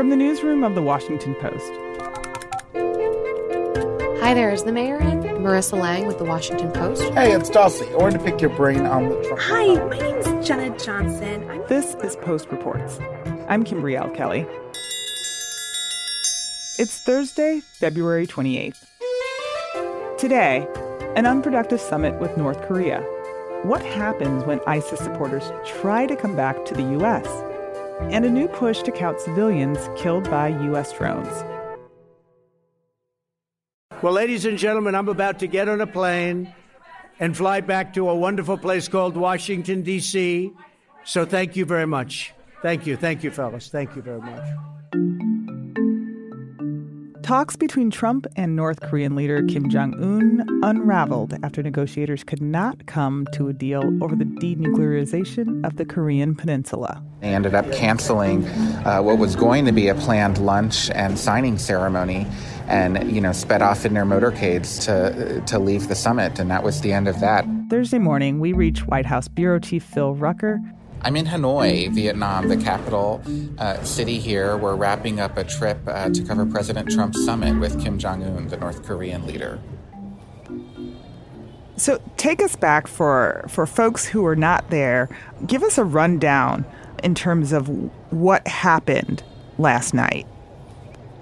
From the newsroom of the Washington Post. Hi there, is the mayor in? Marissa Lang with the Washington Post. Hey, it's Dulcie. I wanted to pick your brain on the Trump. Hi, my name is Jenna Johnson. I'm- This is Post Reports. I'm Kimberly L. Kelly. It's Thursday, February 28th. Today, an unproductive summit with North Korea. What happens when ISIS supporters try to come back to the U.S.? And a new push to count civilians killed by U.S. drones. Well, ladies and gentlemen, I'm about to get on a plane and fly back to a wonderful place called Washington, D.C. So thank you very much. Thank you. Thank you, fellas. Thank you very much. Talks between Trump and North Korean leader Kim Jong un unraveled after negotiators could not come to a deal over the denuclearization of the Korean peninsula. They ended up canceling uh, what was going to be a planned lunch and signing ceremony and, you know, sped off in their motorcades to, to leave the summit. And that was the end of that. Thursday morning, we reach White House Bureau Chief Phil Rucker. I'm in Hanoi, Vietnam, the capital uh, city here. We're wrapping up a trip uh, to cover President Trump's summit with Kim Jong un, the North Korean leader. So take us back for, for folks who are not there. Give us a rundown in terms of what happened last night.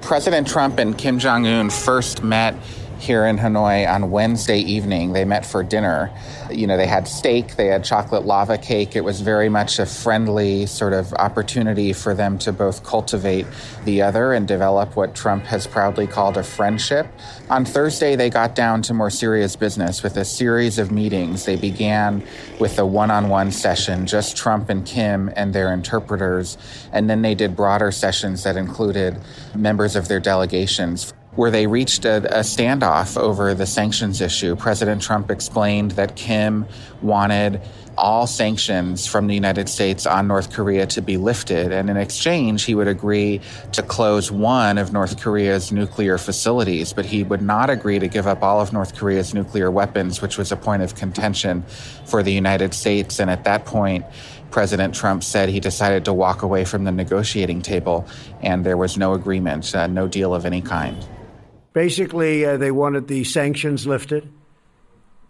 President Trump and Kim Jong un first met here in Hanoi on Wednesday evening. They met for dinner. You know, they had steak, they had chocolate lava cake. It was very much a friendly sort of opportunity for them to both cultivate the other and develop what Trump has proudly called a friendship. On Thursday, they got down to more serious business with a series of meetings. They began with a one on one session, just Trump and Kim and their interpreters. And then they did broader sessions that included members of their delegations where they reached a, a, standoff over the sanctions issue. President Trump explained that Kim wanted all sanctions from the United States on North Korea to be lifted, and in exchange, he would agree to close one of North Korea's nuclear facilities, but he would not agree to give up all of North Korea's nuclear weapons, which was a point of contention for the United States. And at that point, President Trump said he decided to walk away from the negotiating table, and there was no agreement, uh, no deal of any kind. Basically, uh, they wanted the sanctions lifted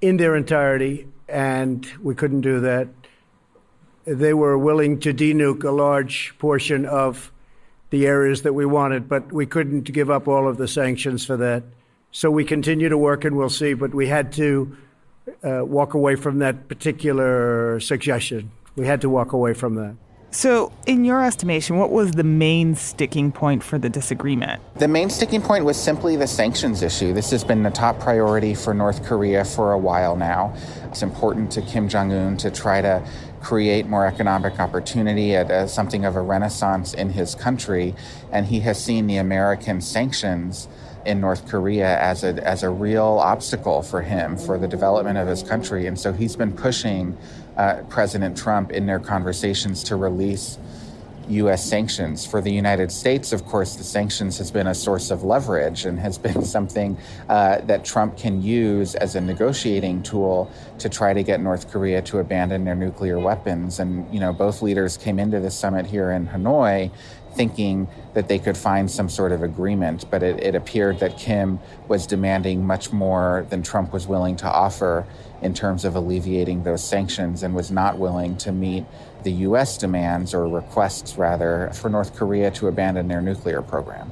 in their entirety, and we couldn't do that. They were willing to denuke a large portion of the areas that we wanted, but we couldn't give up all of the sanctions for that. So we continue to work, and we'll see. But we had to uh, walk away from that particular suggestion. We had to walk away from that. So, in your estimation, what was the main sticking point for the disagreement? The main sticking point was simply the sanctions issue. This has been the top priority for North Korea for a while now. It's important to Kim Jong un to try to create more economic opportunity at uh, something of a renaissance in his country, and he has seen the American sanctions in North Korea as a as a real obstacle for him for the development of his country, and so he's been pushing uh, President Trump in their conversations to release U.S. sanctions. For the United States, of course, the sanctions has been a source of leverage and has been something uh, that Trump can use as a negotiating tool to try to get North Korea to abandon their nuclear weapons. And you know, both leaders came into the summit here in Hanoi thinking that they could find some sort of agreement, but it, it, appeared that Kim was demanding much more than Trump was willing to offer in terms of alleviating those sanctions and was not willing to meet the U.S. demands or requests, rather, for North Korea to abandon their nuclear program.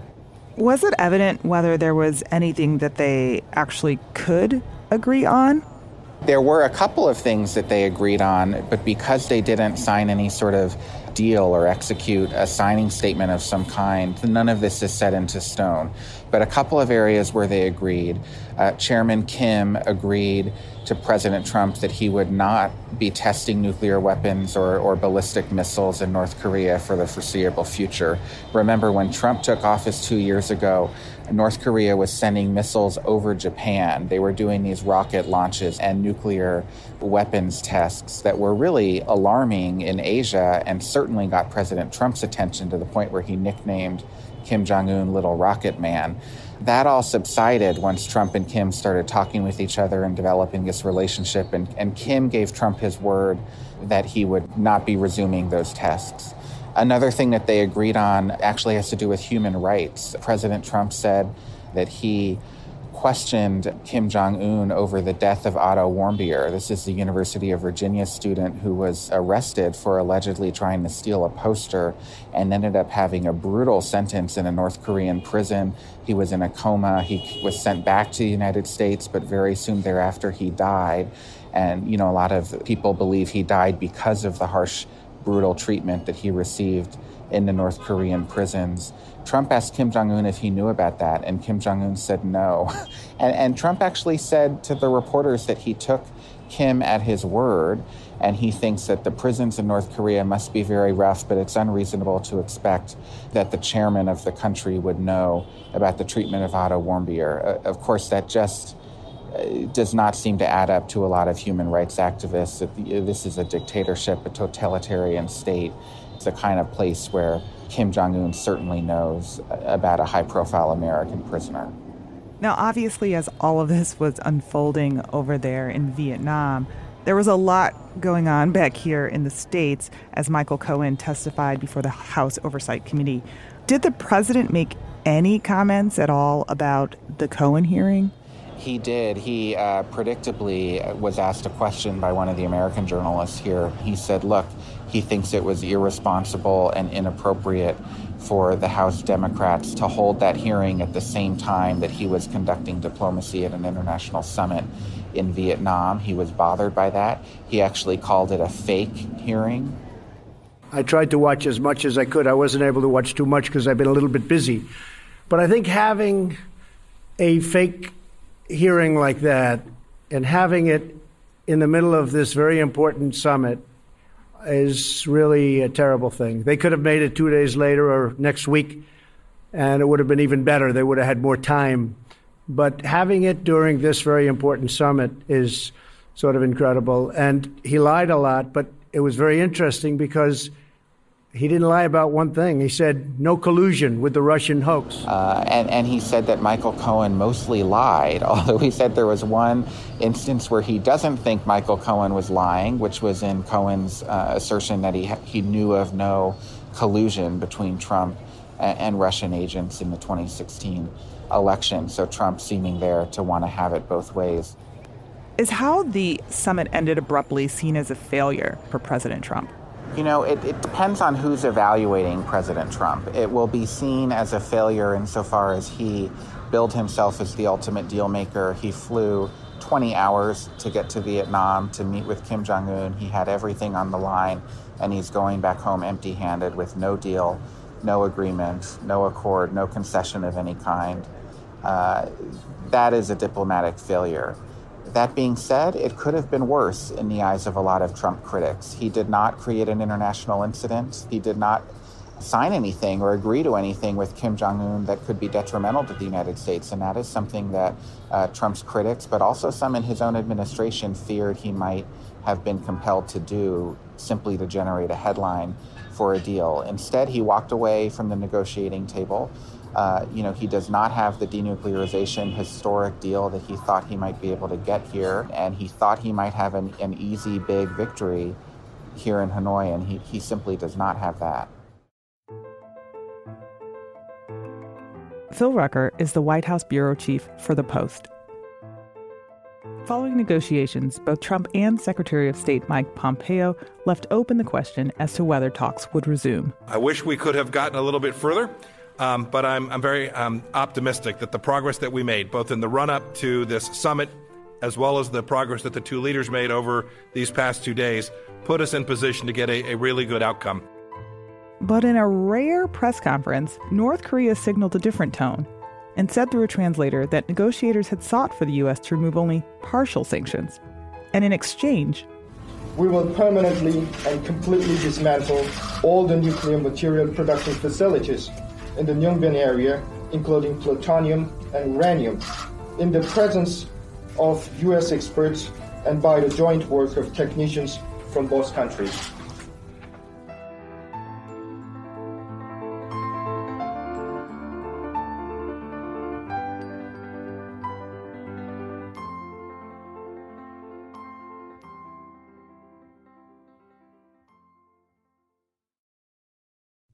Was it evident whether there was anything that they actually could agree on? There were a couple of things that they agreed on, but because they didn't sign any sort of deal or execute a signing statement of some kind, none of this is set into stone. But a couple of areas where they agreed. Uh, Chairman Kim agreed to President Trump that he would not be testing nuclear weapons or, or ballistic missiles in North Korea for the foreseeable future. Remember, when Trump took office two years ago, North Korea was sending missiles over Japan. They were doing these rocket launches and nuclear weapons tests that were really alarming in Asia and certainly got President Trump's attention to the point where he nicknamed Kim Jong un Little Rocket Man. That all subsided once Trump and Kim started talking with each other and developing this relationship. And, and Kim gave Trump his word that he would not be resuming those tests. Another thing that they agreed on actually has to do with human rights. President Trump said that he questioned Kim Jong un over the death of Otto Warmbier. This is the University of Virginia student who was arrested for allegedly trying to steal a poster and ended up having a brutal sentence in a North Korean prison. He was in a coma. He was sent back to the United States, but very soon thereafter he died. And, you know, a lot of people believe he died because of the harsh, brutal treatment that he received in the North Korean prisons. Trump asked Kim Jong un if he knew about that, and Kim Jong un said no. and, and Trump actually said to the reporters that he took Kim at his word, and he thinks that the prisons in North Korea must be very rough, but it's unreasonable to expect that the chairman of the country would know about the treatment of Otto Warmbier. Uh, of course, that just does not seem to add up to a lot of human rights activists. This is a dictatorship, a totalitarian state. It's the kind of place where Kim Jong un certainly knows about a high profile American prisoner. Now, obviously, as all of this was unfolding over there in Vietnam, there was a lot going on back here in the States as Michael Cohen testified before the House Oversight Committee. Did the president make any comments at all about the Cohen hearing? He did. He uh, predictably was asked a question by one of the American journalists here. He said, Look, he thinks it was irresponsible and inappropriate for the House Democrats to hold that hearing at the same time that he was conducting diplomacy at an international summit in Vietnam. He was bothered by that. He actually called it a fake hearing. I tried to watch as much as I could. I wasn't able to watch too much because I've been a little bit busy. But I think having a fake hearing like that and having it in the middle of this very important summit is really a terrible thing. They could have made it two days later or next week, and it would have been even better. They would have had more time. But having it during this very important summit is sort of incredible. And he lied a lot, but it was very interesting because he didn't lie about one thing. He said no collusion with the Russian hoax. Uh, and, and he said that Michael Cohen mostly lied, although he said there was one instance where he doesn't think Michael Cohen was lying, which was in Cohen's uh, assertion that he, he knew of no collusion between Trump and, and Russian agents in the 2016 election. So Trump seeming there to want to have it both ways. Is how the summit ended abruptly seen as a failure for President Trump? You know, it, it, depends on who's evaluating President Trump. It will be seen as a failure insofar as he billed himself as the ultimate deal maker. He flew 20 hours to get to Vietnam to meet with Kim Jong un. He had everything on the line, and he's going back home empty handed with no deal, no agreement, no accord, no concession of any kind. Uh, that is a diplomatic failure. That being said, it could have been worse in the eyes of a lot of Trump critics. He did not create an international incident. He did not sign anything or agree to anything with Kim Jong un that could be detrimental to the United States. And that is something that uh, Trump's critics, but also some in his own administration, feared he might have been compelled to do simply to generate a headline for a deal. Instead, he walked away from the negotiating table. Uh, you know, he does not have the denuclearization historic deal that he thought he might be able to get here, and he thought he might have an, an easy, big victory here in Hanoi, and he, he simply does not have that. Phil Rucker is the White House bureau chief for The Post. Following negotiations, both Trump and Secretary of State Mike Pompeo left open the question as to whether talks would resume. I wish we could have gotten a little bit further. Um, but I'm, I'm very um, optimistic that the progress that we made, both in the run up to this summit, as well as the progress that the two leaders made over these past two days, put us in position to get a, a really good outcome. But in a rare press conference, North Korea signaled a different tone and said through a translator that negotiators had sought for the U.S. to remove only partial sanctions. And in exchange, we will permanently and completely dismantle all the nuclear material production facilities in the Yongbyon area, including plutonium and uranium, in the presence of U.S. experts and by the joint work of technicians from both countries.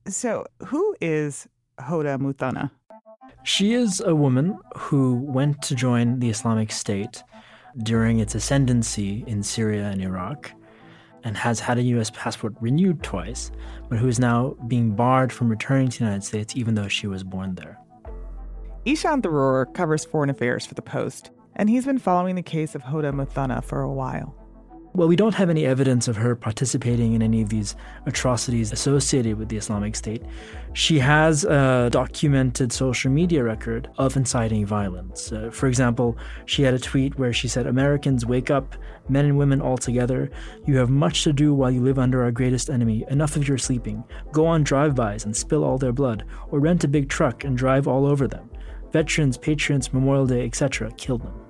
So, who is Hoda Muthana? She is a woman who went to join the Islamic State during its ascendancy in Syria and Iraq and has had a US passport renewed twice, but who is now being barred from returning to the United States even though she was born there. Ishaan Tharoor covers foreign affairs for The Post, and he's been following the case of Hoda Muthana for a while. Well, we don't have any evidence of her participating in any of these atrocities associated with the Islamic State. She has a documented social media record of inciting violence. Uh, for example, she had a tweet where she said, Americans, wake up, men and women all together. You have much to do while you live under our greatest enemy. Enough of your sleeping. Go on drive bys and spill all their blood, or rent a big truck and drive all over them. Veterans, Patriots, Memorial Day, etc., kill them.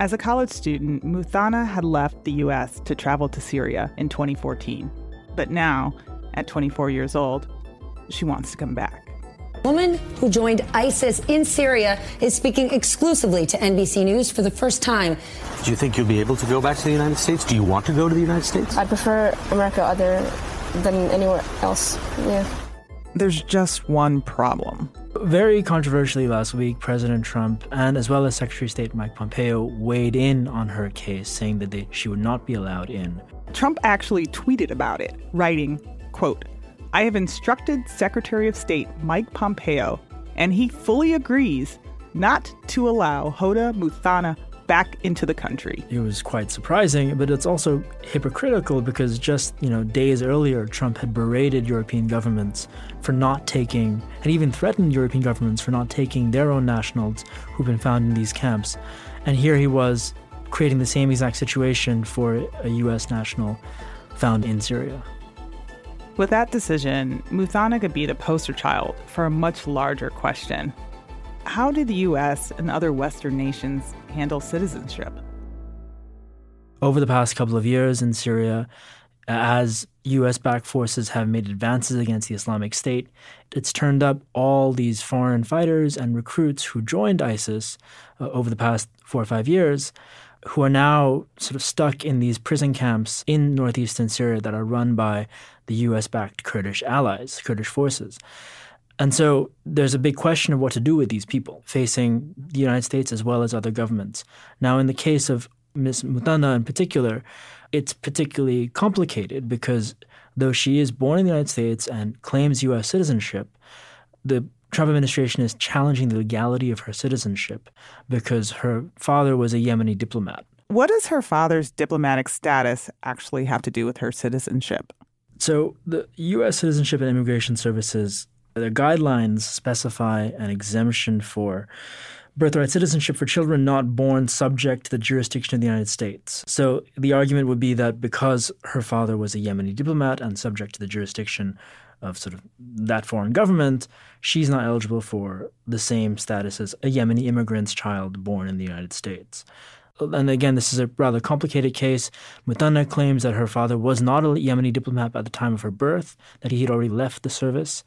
As a college student, Muthana had left the US to travel to Syria in 2014. But now, at 24 years old, she wants to come back. Woman who joined ISIS in Syria is speaking exclusively to NBC News for the first time. Do you think you'll be able to go back to the United States? Do you want to go to the United States? I prefer America other than anywhere else. Yeah. There's just one problem. Very controversially last week, President Trump and as well as Secretary of State Mike Pompeo weighed in on her case, saying that they, she would not be allowed in. Trump actually tweeted about it, writing, quote, I have instructed Secretary of State Mike Pompeo, and he fully agrees not to allow Hoda Muthana back into the country. It was quite surprising, but it's also hypocritical because just, you know, days earlier Trump had berated European governments for not taking and even threatened European governments for not taking their own nationals who've been found in these camps. And here he was creating the same exact situation for a US national found in Syria. With that decision, Muthana could be the poster child for a much larger question how did the US and other Western nations handle citizenship? Over the past couple of years in Syria, as US backed forces have made advances against the Islamic State, it's turned up all these foreign fighters and recruits who joined ISIS uh, over the past four or five years, who are now sort of stuck in these prison camps in northeastern Syria that are run by the US backed Kurdish allies, Kurdish forces. And so there's a big question of what to do with these people facing the United States as well as other governments. Now, in the case of Ms. Muthana in particular, it's particularly complicated because though she is born in the United States and claims U.S. citizenship, the Trump administration is challenging the legality of her citizenship because her father was a Yemeni diplomat. What does her father's diplomatic status actually have to do with her citizenship? So, the U.S. Citizenship and Immigration Services the guidelines specify an exemption for birthright citizenship for children not born subject to the jurisdiction of the United States. So the argument would be that because her father was a Yemeni diplomat and subject to the jurisdiction of sort of that foreign government, she's not eligible for the same status as a Yemeni immigrant's child born in the United States. And again, this is a rather complicated case. Muthana claims that her father was not a Yemeni diplomat at the time of her birth, that he had already left the service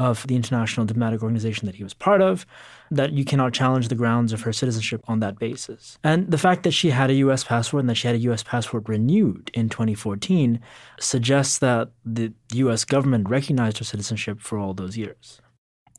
of the international diplomatic organization that he was part of, that you cannot challenge the grounds of her citizenship on that basis. And the fact that she had a U.S. passport and that she had a U.S. passport renewed in 2014 suggests that the U.S. government recognized her citizenship for all those years.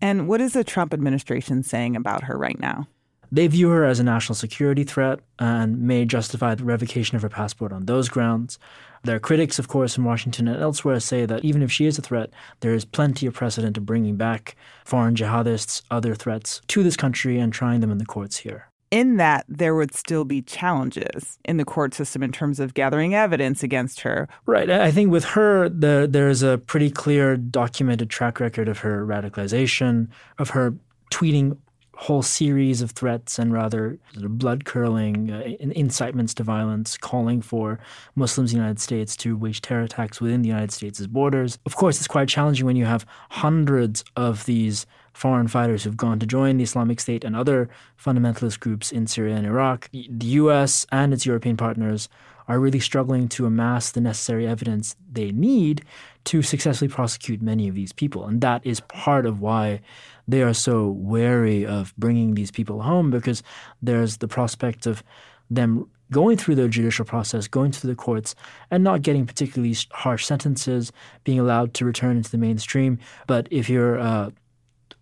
And what is the Trump administration saying about her right now? They view her as a national security threat and may justify the revocation of her passport on those grounds. There are critics, of course, in Washington and elsewhere say that even if she is a threat, there is plenty of precedent of bringing back foreign jihadists, other threats to this country and trying them in the courts here. In that, there would still be challenges in the court system in terms of gathering evidence against her. Right. I think with her, the, there's a pretty clear documented track record of her radicalization, of her tweeting whole series of threats and rather blood curdling uh, incitements to violence, calling for Muslims in the United States to wage terror attacks within the United States' borders. Of course, it's quite challenging when you have hundreds of these foreign fighters who've gone to join the Islamic State and other fundamentalist groups in Syria and Iraq. The US and its European partners are really struggling to amass the necessary evidence they need to successfully prosecute many of these people. And that is part of why they are so wary of bringing these people home because there's the prospect of them going through the judicial process, going through the courts, and not getting particularly harsh sentences, being allowed to return into the mainstream. But if you're uh,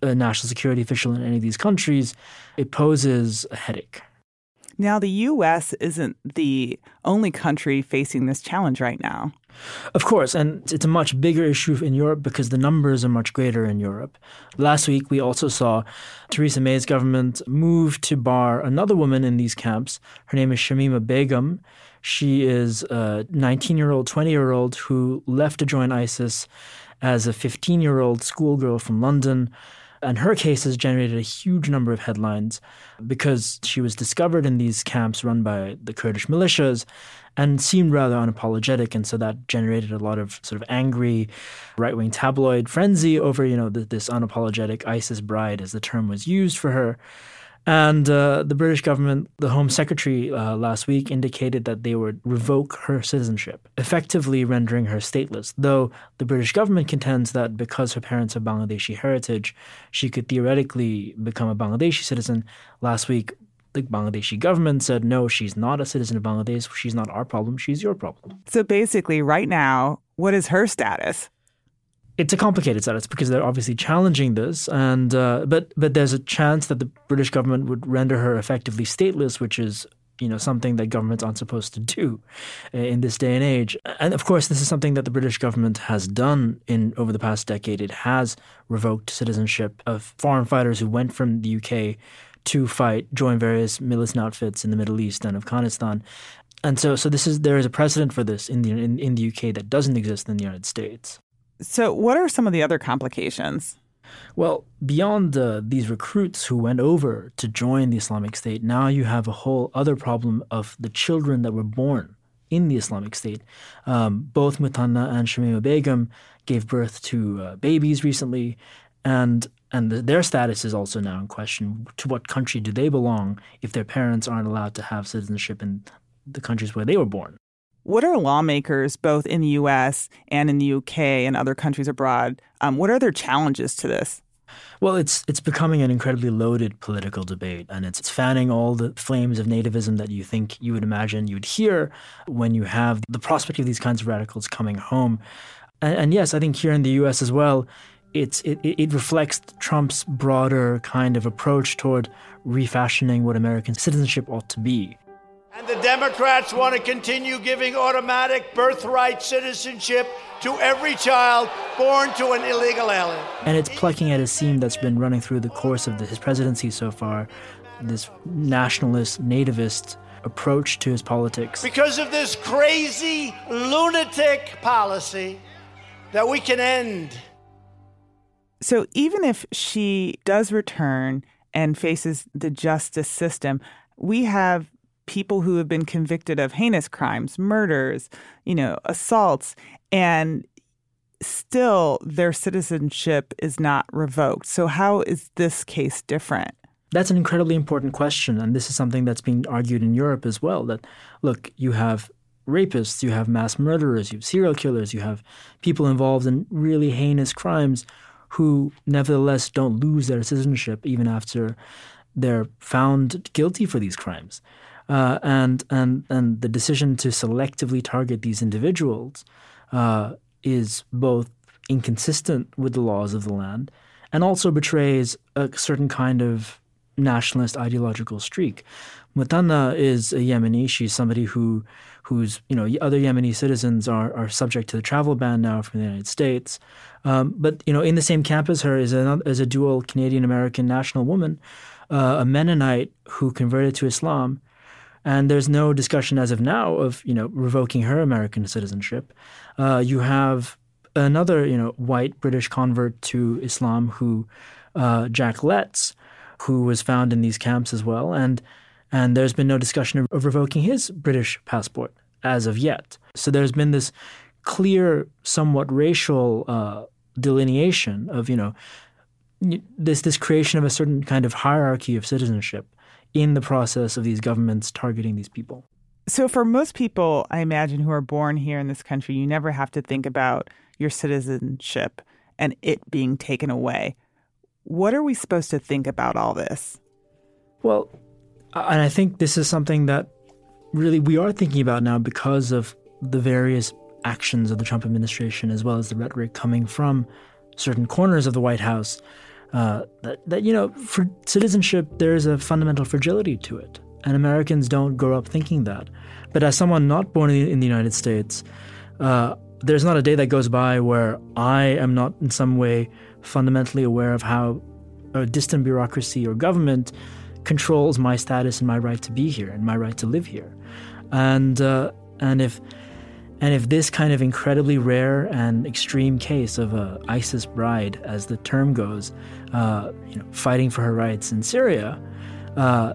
a national security official in any of these countries, it poses a headache. Now, the U.S. isn't the only country facing this challenge right now. Of course, and it's a much bigger issue in Europe because the numbers are much greater in Europe. Last week, we also saw Theresa May's government move to bar another woman in these camps. Her name is Shamima Begum. She is a 19 year old, 20 year old who left to join ISIS as a 15 year old schoolgirl from London. And her case has generated a huge number of headlines because she was discovered in these camps run by the Kurdish militias and seemed rather unapologetic. And so that generated a lot of sort of angry right wing tabloid frenzy over, you know, this unapologetic ISIS bride, as the term was used for her. And uh, the British government, the Home Secretary uh, last week indicated that they would revoke her citizenship, effectively rendering her stateless. Though the British government contends that because her parents have Bangladeshi heritage, she could theoretically become a Bangladeshi citizen. Last week, the Bangladeshi government said, no, she's not a citizen of Bangladesh. She's not our problem. She's your problem. So basically, right now, what is her status? It's a complicated status because they're obviously challenging this, and uh, but but there's a chance that the British government would render her effectively stateless, which is you know something that governments aren't supposed to do uh, in this day and age. And of course, this is something that the British government has done in over the past decade. It has revoked citizenship of foreign fighters who went from the UK to fight, join various militant outfits in the Middle East and Afghanistan. And so, so this is there is a precedent for this in the in, in the UK that doesn't exist in the United States. So, what are some of the other complications? Well, beyond uh, these recruits who went over to join the Islamic State, now you have a whole other problem of the children that were born in the Islamic State. Um, both Muthana and Shamima Begum gave birth to uh, babies recently, and and the, their status is also now in question. To what country do they belong if their parents aren't allowed to have citizenship in the countries where they were born? What are lawmakers, both in the U.S. and in the UK and other countries abroad, um, what are their challenges to this? Well, it's it's becoming an incredibly loaded political debate, and it's, it's fanning all the flames of nativism that you think you would imagine you'd hear when you have the prospect of these kinds of radicals coming home. And, and yes, I think here in the U.S. as well, it's it, it reflects Trump's broader kind of approach toward refashioning what American citizenship ought to be. And the Democrats want to continue giving automatic birthright citizenship to every child born to an illegal alien. And it's plucking at a seam that's been running through the course of the, his presidency so far this nationalist, nativist approach to his politics. Because of this crazy, lunatic policy that we can end. So even if she does return and faces the justice system, we have people who have been convicted of heinous crimes, murders, you know, assaults, and still their citizenship is not revoked. So, how is this case different? That's an incredibly important question. And this is something that's being argued in Europe as well that, look, you have rapists, you have mass murderers, you have serial killers, you have people involved in really heinous crimes who nevertheless don't lose their citizenship even after they're found guilty for these crimes. Uh, and and and the decision to selectively target these individuals uh, is both inconsistent with the laws of the land and also betrays a certain kind of nationalist ideological streak. Muthana is a Yemeni. She's somebody who whose you know other Yemeni citizens are are subject to the travel ban now from the United States. Um, but you know, in the same camp as her is a, is a dual Canadian American national woman, uh, a Mennonite who converted to Islam and there's no discussion as of now of you know revoking her American citizenship. Uh, you have another you know white British convert to Islam who uh, Jack Letts, who was found in these camps as well, and and there's been no discussion of, of revoking his British passport as of yet. So there's been this clear, somewhat racial uh, delineation of you know this this creation of a certain kind of hierarchy of citizenship in the process of these governments targeting these people. So, for most people, I imagine, who are born here in this country, you never have to think about your citizenship and it being taken away. What are we supposed to think about all this? Well, and I think this is something that really we are thinking about now because of the various actions of the Trump administration as well as the rhetoric coming from certain corners of the White House uh, that, that, you know, for citizenship, there is a fundamental fragility to it. And Americans don't grow up thinking that. But as someone not born in the United States, uh, there's not a day that goes by where I am not in some way fundamentally aware of how a distant bureaucracy or government controls my status and my right to be here and my right to live here. And uh, and if and if this kind of incredibly rare and extreme case of a ISIS bride, as the term goes, uh, you know, fighting for her rights in Syria, uh,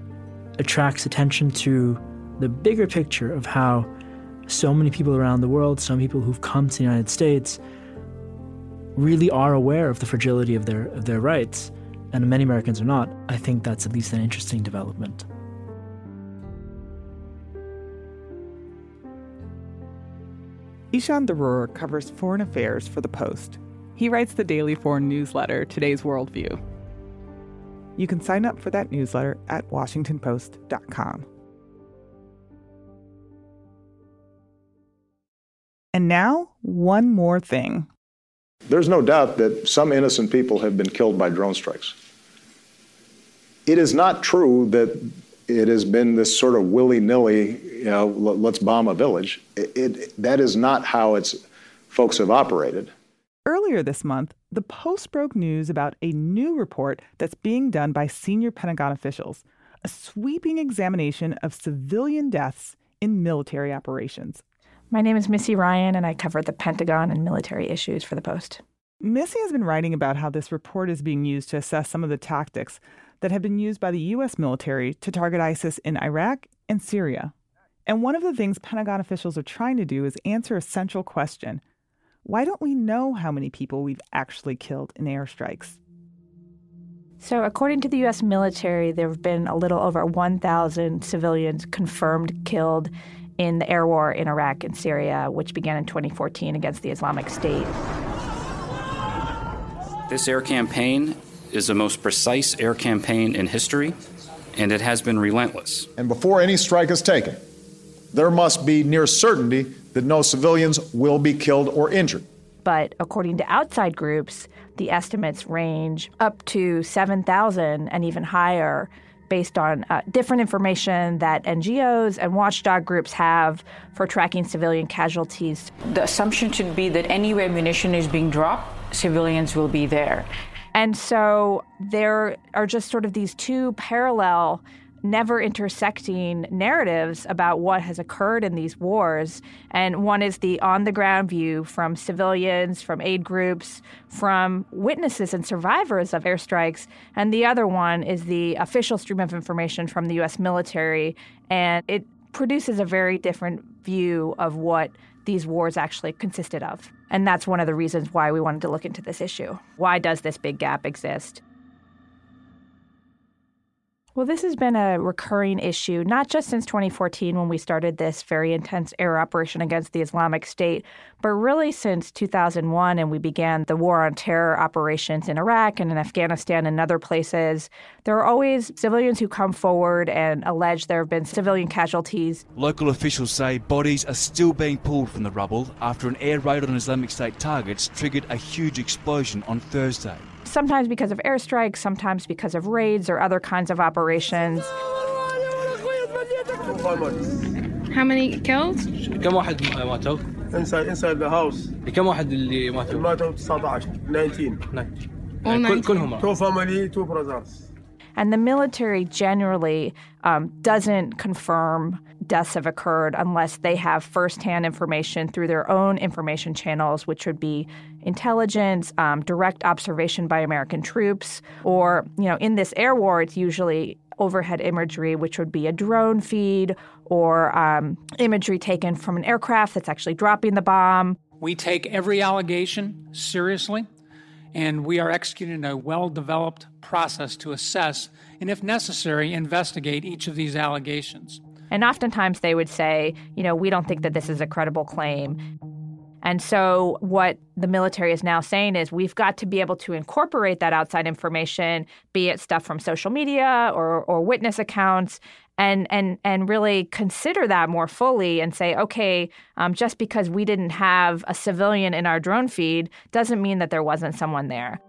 attracts attention to the bigger picture of how so many people around the world, some people who've come to the United States, really are aware of the fragility of their of their rights, and many Americans are not. I think that's at least an interesting development. Ishaan Tharoor covers foreign affairs for The Post. He writes the daily foreign newsletter, Today's Worldview. You can sign up for that newsletter at WashingtonPost.com. And now, one more thing. There's no doubt that some innocent people have been killed by drone strikes. It is not true that it has been this sort of willy nilly, you know, let's bomb a village. It, it, that is not how its folks have operated. Earlier this month, the Post broke news about a new report that's being done by senior Pentagon officials a sweeping examination of civilian deaths in military operations. My name is Missy Ryan, and I cover the Pentagon and military issues for the Post. Missy has been writing about how this report is being used to assess some of the tactics that have been used by the U.S. military to target ISIS in Iraq and Syria. And one of the things Pentagon officials are trying to do is answer a central question why don't we know how many people we've actually killed in airstrikes? So, according to the U.S. military, there have been a little over 1,000 civilians confirmed killed in the air war in Iraq and Syria, which began in 2014 against the Islamic State. This air campaign is the most precise air campaign in history, and it has been relentless. And before any strike is taken, there must be near certainty that no civilians will be killed or injured. But according to outside groups, the estimates range up to 7,000 and even higher based on uh, different information that NGOs and watchdog groups have for tracking civilian casualties. The assumption should be that anywhere munition is being dropped, civilians will be there. And so there are just sort of these two parallel, never intersecting narratives about what has occurred in these wars. And one is the on the ground view from civilians, from aid groups, from witnesses and survivors of airstrikes. And the other one is the official stream of information from the U.S. military. And it produces a very different view of what these wars actually consisted of. And that's one of the reasons why we wanted to look into this issue. Why does this big gap exist? Well, this has been a recurring issue, not just since 2014 when we started this very intense air operation against the Islamic State, but really since 2001 and we began the war on terror operations in Iraq and in Afghanistan and other places. There are always civilians who come forward and allege there have been civilian casualties. Local officials say bodies are still being pulled from the rubble after an air raid on Islamic State targets triggered a huge explosion on Thursday sometimes because of airstrikes, sometimes because of raids or other kinds of operations. How many killed? كم واحد ماتوا؟ inside inside the house. كم واحد اللي ماتوا؟ ماتوا 19 19 19 كلهم two family two brothers. And the military generally um, doesn't confirm deaths have occurred unless they have firsthand information through their own information channels, which would be intelligence, um, direct observation by American troops, or, you know, in this air war, it's usually overhead imagery, which would be a drone feed or um, imagery taken from an aircraft that's actually dropping the bomb. We take every allegation seriously, and we are executing a well developed process to assess and, if necessary, investigate each of these allegations. And oftentimes they would say, you know, we don't think that this is a credible claim. And so, what the military is now saying is we've got to be able to incorporate that outside information, be it stuff from social media or, or witness accounts, and and and really consider that more fully and say, okay, um, just because we didn't have a civilian in our drone feed doesn't mean that there wasn't someone there.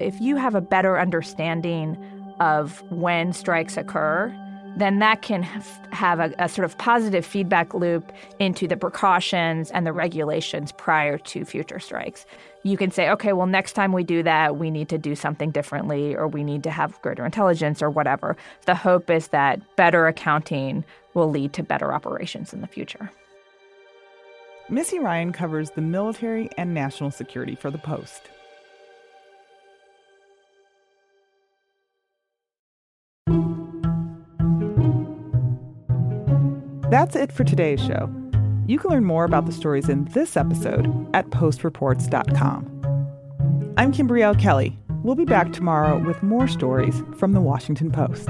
If you have a better understanding of when strikes occur, then that can have a, a, sort of positive feedback loop into the precautions and the regulations prior to future strikes. You can say, okay, well, next time we do that, we need to do something differently, or we need to have greater intelligence, or whatever. The hope is that better accounting will lead to better operations in the future. Missy Ryan covers the military and national security for The Post. That's it for today's show. You can learn more about the stories in this episode at postreports.com. I'm Kimberly. Kelly. We'll be back tomorrow with more stories from the Washington Post.